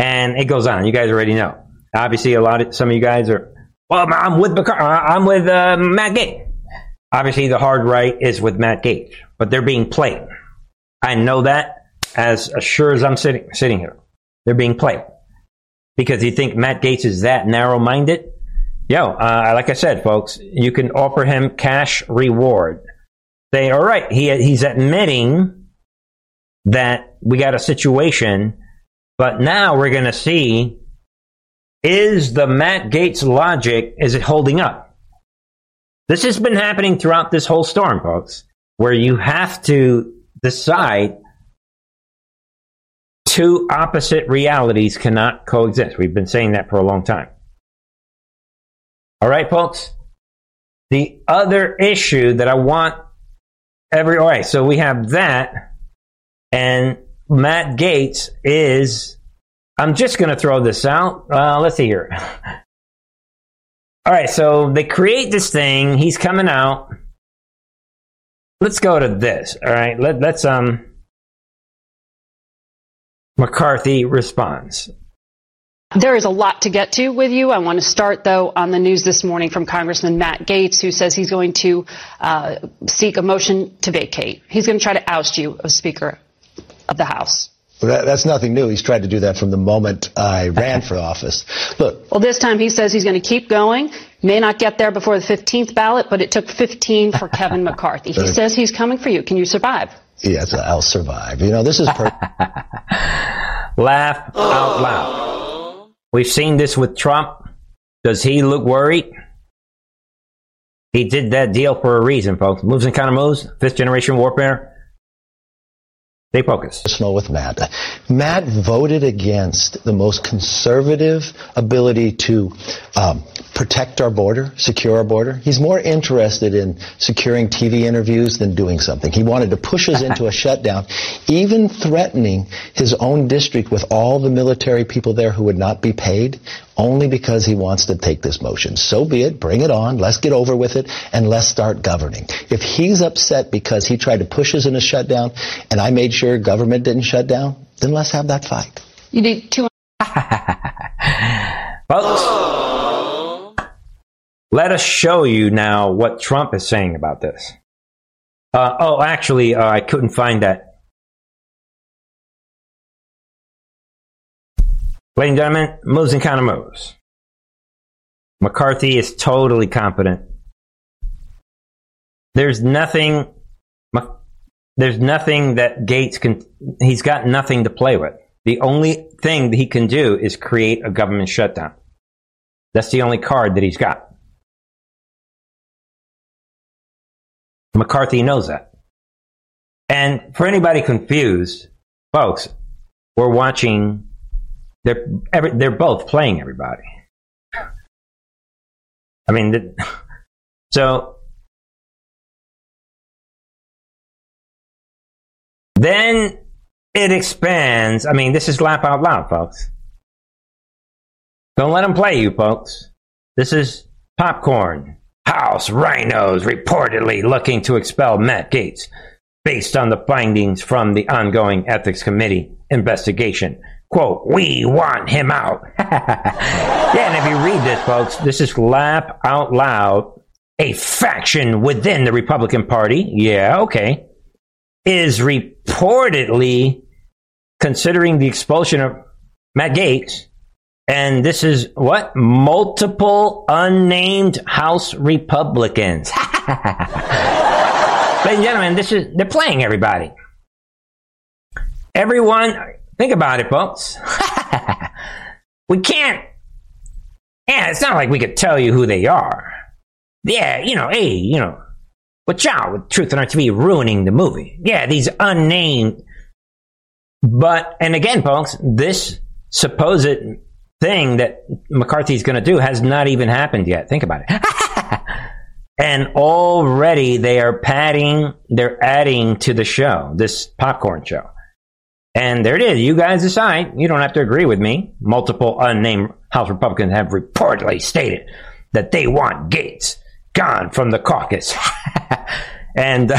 And it goes on. You guys already know. Obviously, a lot of some of you guys are. Well, I'm with uh, I'm with uh, Matt Gaetz. Obviously, the hard right is with Matt Gaetz, but they're being played. I know that as, sure as I'm sitting sitting here. They're being played because you think Matt Gaetz is that narrow-minded. Yo, uh, like I said, folks, you can offer him cash reward. Say, all right, he he's admitting that we got a situation, but now we're going to see is the Matt Gaetz logic is it holding up? This has been happening throughout this whole storm, folks, where you have to decide two opposite realities cannot coexist. We've been saying that for a long time. All right, folks. The other issue that I want every all right, so we have that, and Matt Gaetz is. I'm just going to throw this out. Uh, let's see here. All right, so they create this thing. He's coming out. Let's go to this. All right, let, let's um. McCarthy responds. There is a lot to get to with you. I want to start, though, on the news this morning from Congressman Matt Gaetz, who says he's going to uh, seek a motion to vacate. He's going to try to oust you as Speaker of the House. Well, that, that's nothing new. He's tried to do that from the moment I ran for office. Look, Well, this time he says he's going to keep going. May not get there before the 15th ballot, but it took 15 for Kevin McCarthy. He says he's coming for you. Can you survive? yes, I'll survive. You know, this is per- Laugh out loud. We've seen this with Trump. Does he look worried? He did that deal for a reason, folks. Moves and kind of moves. Fifth generation warfare. Stay focused. personal with Matt. Matt voted against the most conservative ability to um, protect our border, secure our border. He's more interested in securing TV interviews than doing something. He wanted to push us into a shutdown, even threatening his own district with all the military people there who would not be paid, only because he wants to take this motion. So be it. Bring it on. Let's get over with it and let's start governing. If he's upset because he tried to push us in a shutdown and I made sure government didn't shut down, then let's have that fight. You need two. Folks, let us show you now what Trump is saying about this. Uh, oh, actually, uh, I couldn't find that. Ladies and gentlemen, moves and counter moves. McCarthy is totally competent. There's nothing. There's nothing that Gaetz can. He's got nothing to play with. The only thing that he can do is create a government shutdown. That's the only card that he's got. McCarthy knows that. And for anybody confused, folks, we're watching. They're every, they're both playing everybody. I mean, the, so then it expands. I mean, this is laugh out loud, folks. Don't let them play you, folks. This is popcorn. House RINOs reportedly looking to expel Matt Gaetz. based on the findings from the ongoing Ethics Committee investigation. Quote, we want him out. yeah, and if you read this, folks, this is laugh out loud. A faction within the Republican Party, yeah, okay, is reportedly considering the expulsion of Matt Gaetz. And this is what? Multiple unnamed House Republicans. Ladies and gentlemen, this is, they're playing everybody. Everyone, think about it, folks. we can't, yeah, it's not like we could tell you who they are. Yeah, you know, hey, you know, watch out with Truth on TV ruining the movie. Yeah, these unnamed. But, and again, folks, this supposed thing that McCarthy's going to do has not even happened yet. Think about it. And already they are padding, they're adding to the show, this popcorn show. And there it is. You guys decide. You don't have to agree with me. Multiple unnamed House Republicans have reportedly stated that they want Gaetz gone from the caucus. and uh,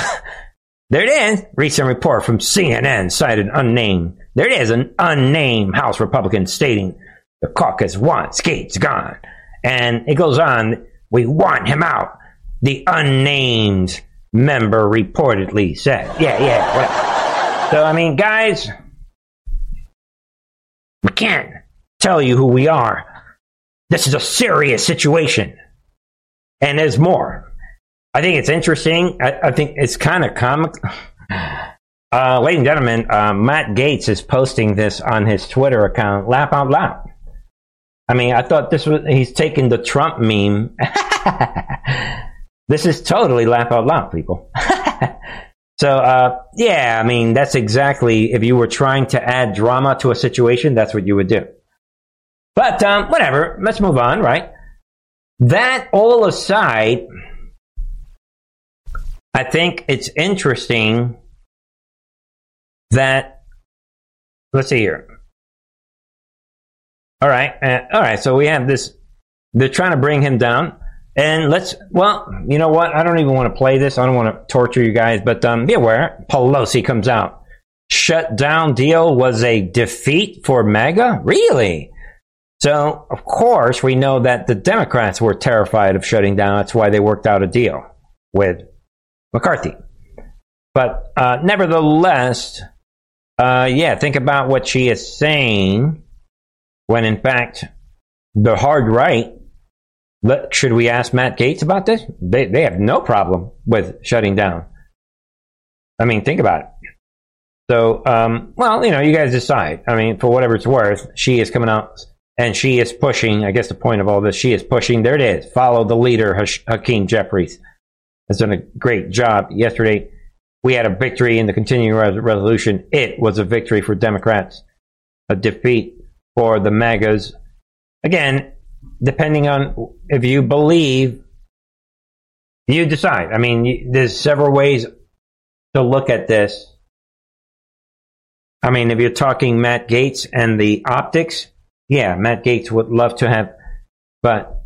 there it is. Recent report from CNN cited unnamed. There it is, an unnamed House Republican stating the caucus wants Gaetz gone. And it goes on, we want him out the unnamed member reportedly said. Yeah, yeah, whatever. So, I mean, guys, we can't tell you who we are. This is a serious situation. And there's more. I think it's interesting. I, I think it's kind of comic. Uh, ladies and gentlemen, uh, Matt Gaetz is posting this on his Twitter account, Laugh Out Loud. I mean, I thought this was, he's taking the Trump meme This is totally laugh out loud, people. so, uh, yeah, I mean, that's exactly, if you were trying to add drama to a situation, that's what you would do. But, um, whatever, let's move on, right? That all aside, I think it's interesting that, let's see here. All right, uh, all right, so we have this, they're trying to bring him down. And let's, well, you know what? I don't even want to play this. I don't want to torture you guys, but um, be aware. Pelosi comes out. Shut down deal was a defeat for MAGA? Really? So, of course, we know that the Democrats were terrified of shutting down. That's why they worked out a deal with McCarthy. But uh, nevertheless, uh, yeah, think about what she is saying when, in fact, the hard right let, should we ask Matt Gaetz about this? They, they have no problem with shutting down. I mean, think about it. So, um, well, you know, you guys decide. I mean, for whatever it's worth, she is coming out and she is pushing. I guess the point of all this, she is pushing. There it is. Follow the leader, Hakeem Jeffries. Has done a great job. Yesterday, we had a victory in the continuing resolution. It was a victory for Democrats, a defeat for the MAGAs. Again, depending on if you believe, you decide. I mean, there's several ways to look at this. I mean, if you're talking Matt Gaetz and the optics, yeah, Matt Gaetz would love to have, but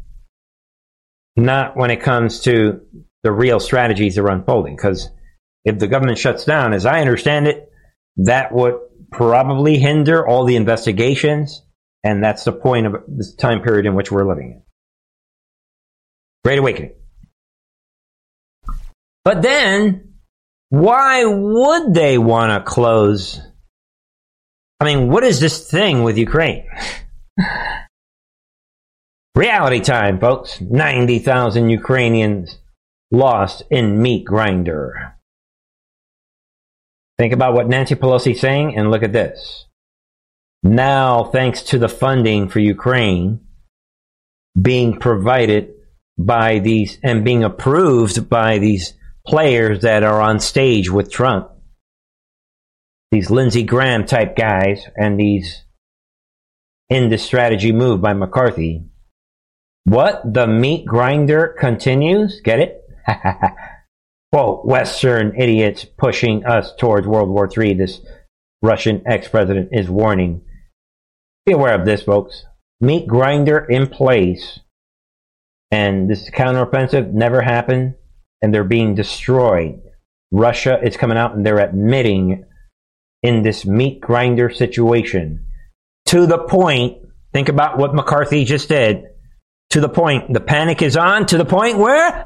not when it comes to the real strategies that are unfolding. Because if the government shuts down, as I understand it, that would probably hinder all the investigations and that's the point of this time period in which we're living in. Great awakening. But then, why would they want to close? I mean, what is this thing with Ukraine? Reality time, folks. 90,000 Ukrainians lost in meat grinder. Think about what Nancy Pelosi's saying and look at this. Now, thanks to the funding for Ukraine being provided by these and being approved by these players that are on stage with Trump, these Lindsey Graham type guys, and these in the strategy move by McCarthy. What? The meat grinder continues? Get it? Quote, Western idiots pushing us towards World War III, this Russian ex president is warning. Be aware of this, folks. Meat grinder in place, and this counteroffensive never happened, and they're being destroyed. Russia is coming out and they're admitting in this meat grinder situation to the point. Think about what McCarthy just did. To the point, the panic is on to the point where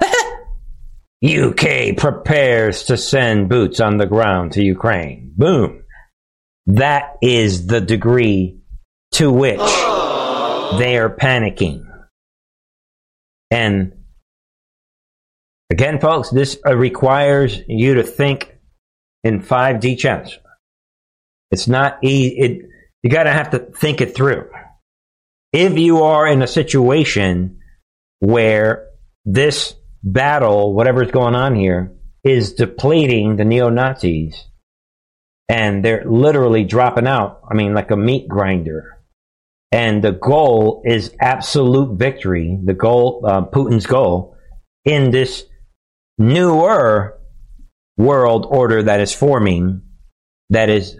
UK prepares to send boots on the ground to Ukraine. Boom. That is the degree to which they are panicking. And again, folks, this uh, requires you to think in 5D chess. It's not easy. It, you got to have to think it through. If you are in a situation where this battle, whatever's going on here, is depleting the neo Nazis and they're literally dropping out, I mean, like a meat grinder. And the goal is absolute victory, the goal, uh, Putin's goal, in this newer world order that is forming, that is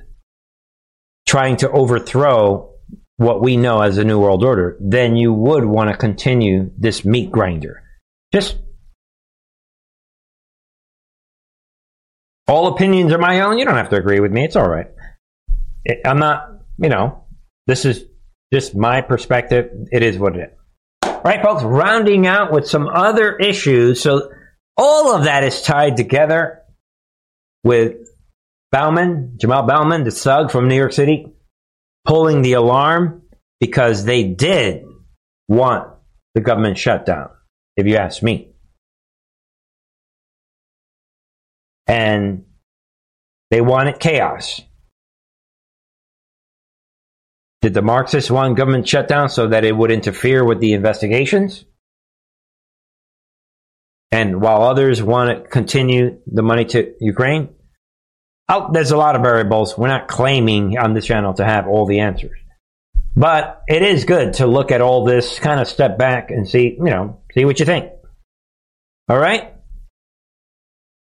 trying to overthrow what we know as a new world order, then you would want to continue this meat grinder. Just all opinions are my own. You don't have to agree with me. It's all right. I'm not, you know, this is just my perspective. It is what it is. Right, folks, rounding out with some other issues. So all of that is tied together with Bowman, Jamal Bowman, the thug from New York City, pulling the alarm because they did want the government shutdown, if you ask me. And they wanted chaos. Did the Marxists want government shutdown so that it would interfere with the investigations? And while others want to continue the money to Ukraine, Oh, there's a lot of variables. We're not claiming on this channel to have all the answers. But it is good to look at all this, kind of step back and see, you know, see what you think. All right?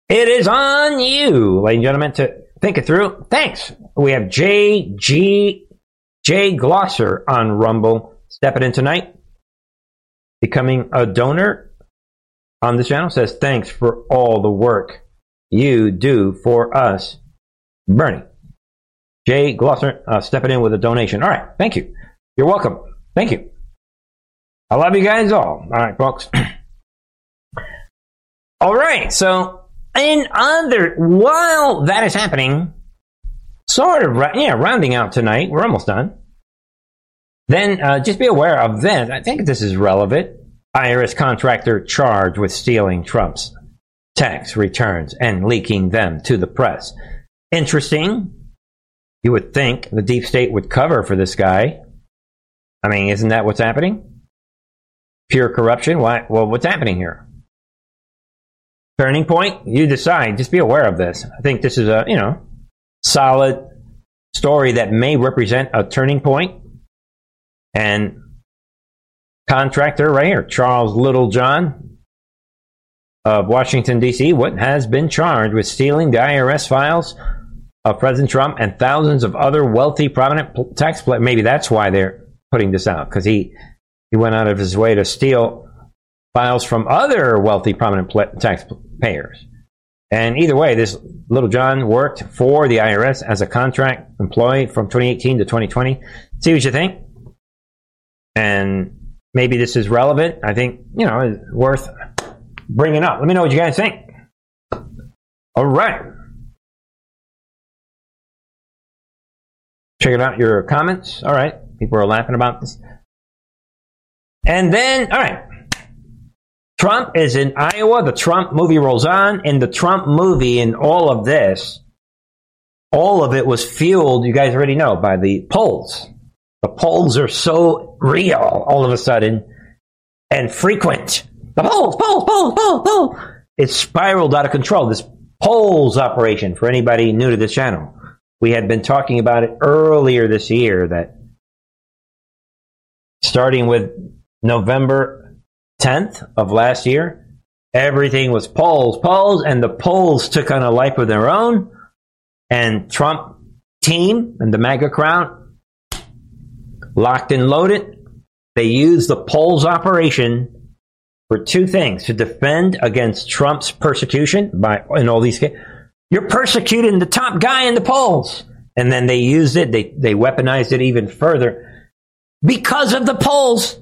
It is on you, ladies and gentlemen, to think it through. Thanks. We have J G J Glosser on Rumble stepping in tonight, becoming a donor on this channel. Says thanks for all the work you do for us Bernie. Jay Glosser uh, stepping in with a donation. All right. Thank you. You're welcome. Thank you. I love you guys all. All right, folks. all right. So, in other, while that is happening, sort of, yeah, rounding out tonight, we're almost done. Then uh, just be aware of this. I think this is relevant. IRS contractor charged with stealing Trump's tax returns and leaking them to the press. Interesting. You would think the deep state would cover for this guy. I mean, isn't that what's happening? Pure corruption? Why? Well, what's happening here? Turning point? You decide. Just be aware of this. I think this is a, you know, solid story that may represent a turning point. And contractor right here, Charles Littlejohn of Washington, D.C., what has been charged with stealing the IRS files of President Trump and thousands of other wealthy, prominent tax. Maybe that's why they're putting this out because he he went out of his way to steal files from other wealthy, prominent pl- taxpayers. And either way, this Littlejohn worked for the IRS as a contract employee from 2018 to 2020. See what you think. And maybe this is relevant. I think you know it's worth bringing up. Let me know what you guys think. All right. Checking out your comments. All right. People are laughing about this. And then, all right. Trump is in Iowa. The Trump movie rolls on. In the Trump movie, and all of this, all of it was fueled, you guys already know, by the polls. The polls are so real all of a sudden and frequent. The polls, polls, polls, polls, polls. It spiraled out of control. This polls operation for anybody new to this channel. We had been talking about it earlier this year that starting with November 10th of last year, everything was polls, polls, and the polls took on a life of their own. And Trump team and the MAGA crown locked and loaded. They used the polls operation for two things to defend against Trump's persecution by in all these cases You're persecuting the top guy in the polls. And then they used it, they, they weaponized it even further because of the polls.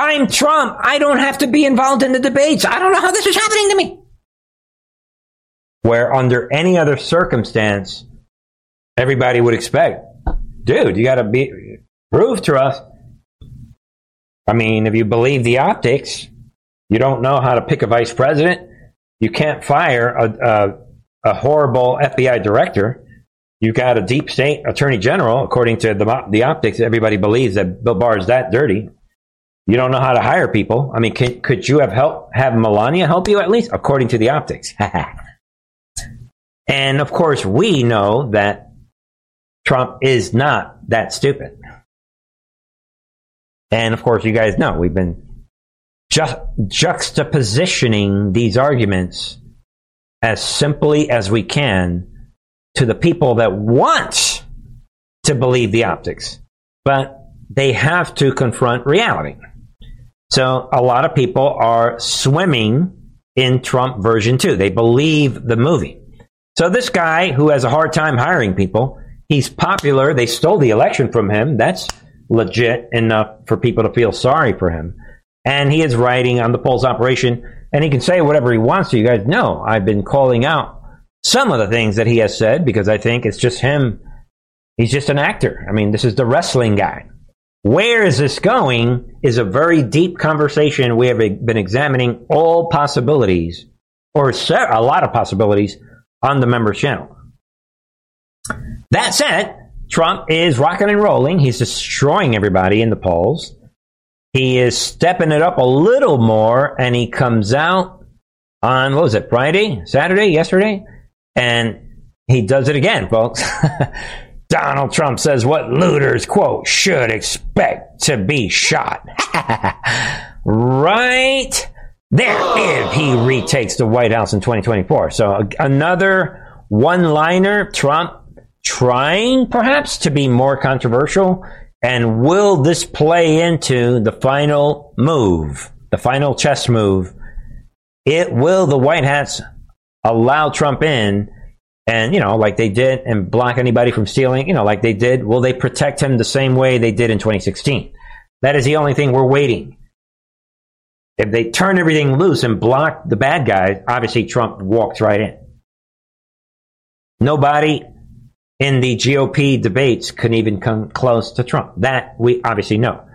I'm Trump. I don't have to be involved in the debates. I don't know how this is happening to me. Where under any other circumstance, everybody would expect, dude, you got to be prove to us. I mean, if you believe the optics, you don't know how to pick a vice president. You can't fire a, a, a horrible FBI director. You got a deep state attorney general, according to the, the optics. Everybody believes that Bill Barr is that dirty. You don't know how to hire people. I mean, can, could you have help have Melania help you at least, according to the optics? and of course, we know that Trump is not that stupid. And of course, you guys know we've been just juxtapositioning these arguments as simply as we can to the people that want to believe the optics, but they have to confront reality. So a lot of people are swimming in Trump version 2. They believe the movie. So this guy who has a hard time hiring people, he's popular. They stole the election from him. That's legit enough for people to feel sorry for him. And he is writing on the polls operation, and he can say whatever he wants to. You guys know I've been calling out some of the things that he has said because I think it's just him. He's just an actor. I mean, this is the wrestling guy. Where is this going is a very deep conversation. We have been examining all possibilities, or a lot of possibilities, on the members channel. That said, Trump is rocking and rolling. He's destroying everybody in the polls. He is stepping it up a little more, and he comes out on, what was it, Friday, Saturday, yesterday? And he does it again, folks. Donald Trump says what looters, quote, should expect to be shot. right there if he retakes the White House in 2024. So uh, another one liner, Trump trying perhaps to be more controversial. And will this play into the final move, the final chess move? It will the White Hats allow Trump in and, you know, like they did and block anybody from stealing, you know, like they did, will they protect him the same way they did in 2016? That is the only thing we're waiting. If they turn everything loose and block the bad guys, obviously Trump walks right in. Nobody in the GOP debates couldn't even come close to Trump. That we obviously know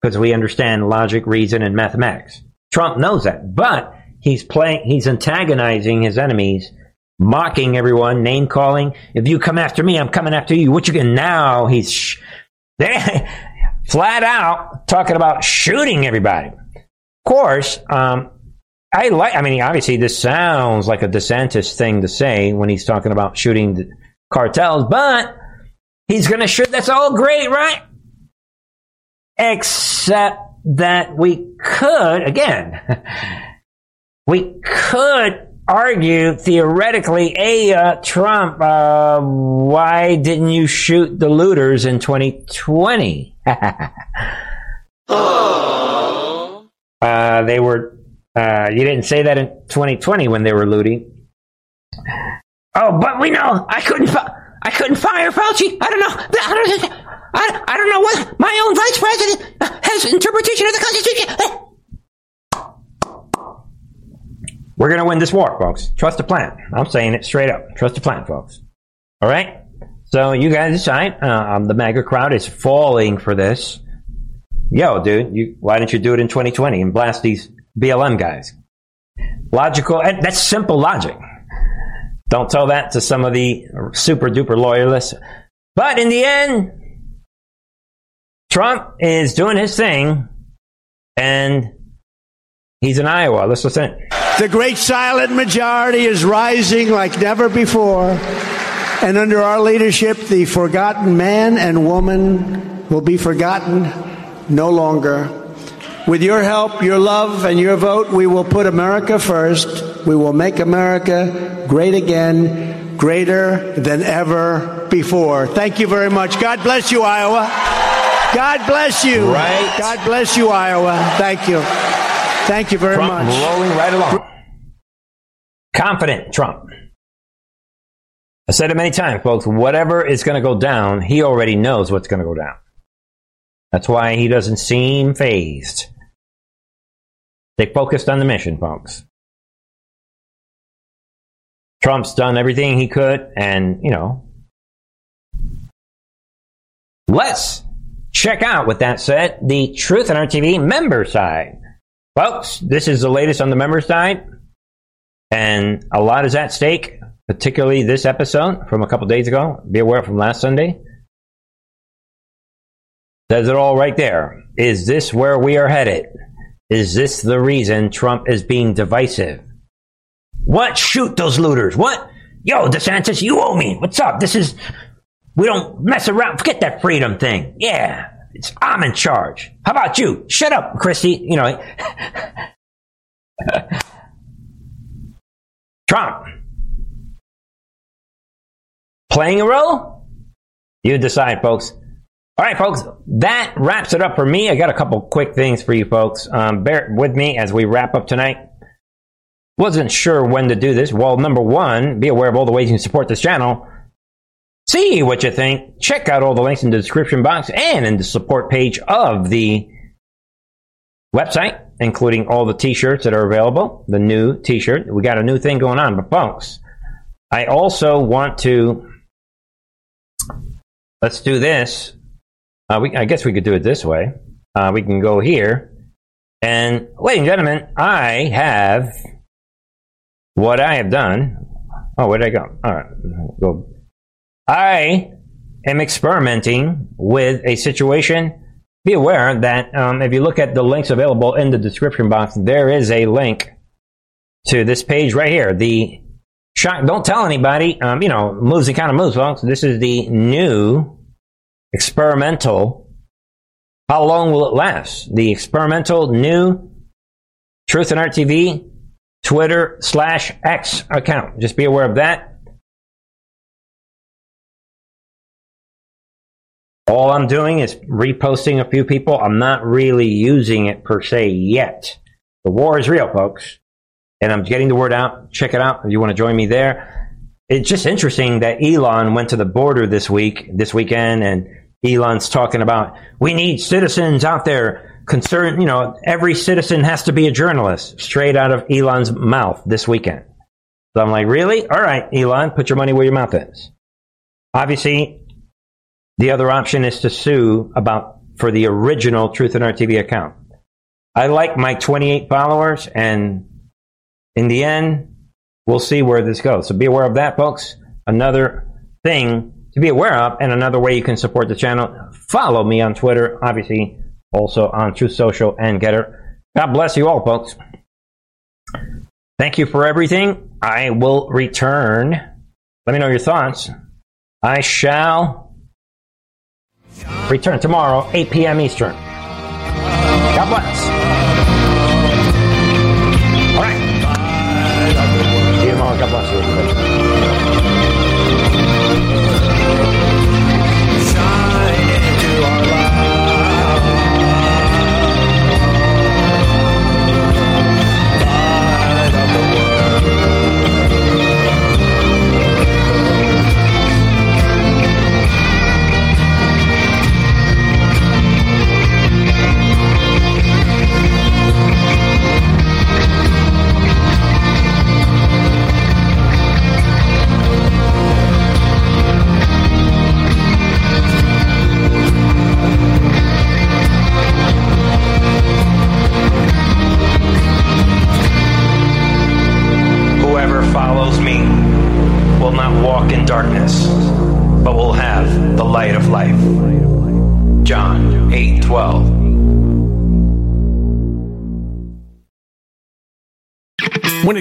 because we understand logic, reason, and mathematics. Trump knows that, but he's playing, he's antagonizing his enemies mocking everyone, name calling. If you come after me, I'm coming after you. What you can now? He's sh- flat out talking about shooting everybody. Of course, um, I like. I mean, obviously, this sounds like a DeSantis thing to say when he's talking about shooting cartels, but he's going to shoot. That's all great, right? Except that we could again, we could argue theoretically, hey, uh, Trump, uh, why didn't you shoot the looters in 2020? uh, they were, uh, you didn't say that in 2020 when they were looting. Oh, but we know I couldn't, I couldn't fire Fauci. I don't know. I don't, I, I don't know what my own vice president has interpretation of the Constitution. We're going to win this war, folks. Trust the plan. I'm saying it straight up. Trust the plan, folks. All right? So you guys decide. Uh, um, the MAGA crowd is falling for this. Yo, dude, you, why didn't you do it in 2020 and blast these BLM guys? Logical. That's simple logic. Don't tell that to some of the super duper loyalists. But in the end, Trump is doing his thing and he's in Iowa. Let's listen. The great silent majority is rising like never before. And under our leadership, the forgotten man and woman will be forgotten no longer. With your help, your love, and your vote, we will put America first. We will make America great again, greater than ever before. Thank you very much. God bless you, Iowa. God bless you. Right. God bless you, Iowa. Thank you. Thank you very Trump much. Rolling right along. Confident Trump. I said it many times, folks. Whatever is going to go down, he already knows what's going to go down. That's why he doesn't seem fazed. They focused on the mission, folks. Trump's done everything he could, and, you know. Let's check out, with that said, the Truth and Art TV member side. Folks, this is the latest on the member side, and a lot is at stake, particularly this episode from a couple days ago. Be aware from last Sunday. Says it all right there. Is this where we are headed? Is this the reason Trump is being divisive? What? Shoot those looters. What? Yo, DeSantis, you owe me. What's up? This is, we don't mess around. Forget that freedom thing. Yeah. It's, I'm in charge. How about you? Shut up, Christie. You know, Trump. Playing a role? You decide, folks. All right, folks, that wraps it up for me. I got a couple quick things for you folks. Um, bear with me as we wrap up tonight. Wasn't sure when to do this. Well, number one, be aware of all the ways you can support this channel. See what you think. Check out all the links in the description box and in the support page of the website, including all the t-shirts that are available. The new t-shirt. We got a new thing going on, but folks, I also want to let's do this. Uh, we, I guess we could do it this way. Uh, we can go here, and ladies and gentlemen, I have what I have done. Oh, where did I go? All right, go. I am experimenting with a situation. Be aware that um, if you look at the links available in the description box, there is a link to this page right here. The shock. Don't tell anybody. Um, you know, moves and kind of moves, folks. This is the new experimental. How long will it last? The experimental new Truth and Art TV Twitter slash X account. Just be aware of that. All I'm doing is reposting a few people. I'm not really using it per se yet. The war is real, folks. And I'm getting the word out. Check it out if you want to join me there. It's just interesting that Elon went to the border this week, this weekend, and Elon's talking about we need citizens out there concerned. You know, every citizen has to be a journalist, straight out of Elon's mouth this weekend. So I'm like, really? All right, Elon, put your money where your mouth is. Obviously, the other option is to sue about for the original Truth and Art TV account. I like my 28 followers, and in the end, we'll see where this goes. So be aware of that, folks. Another thing to be aware of, and another way you can support the channel. Follow me on Twitter, obviously, also on Truth Social and Gettr. God bless you all, folks. Thank you for everything. I will return. Let me know your thoughts. I shall return tomorrow, 8 p.m. Eastern. God bless.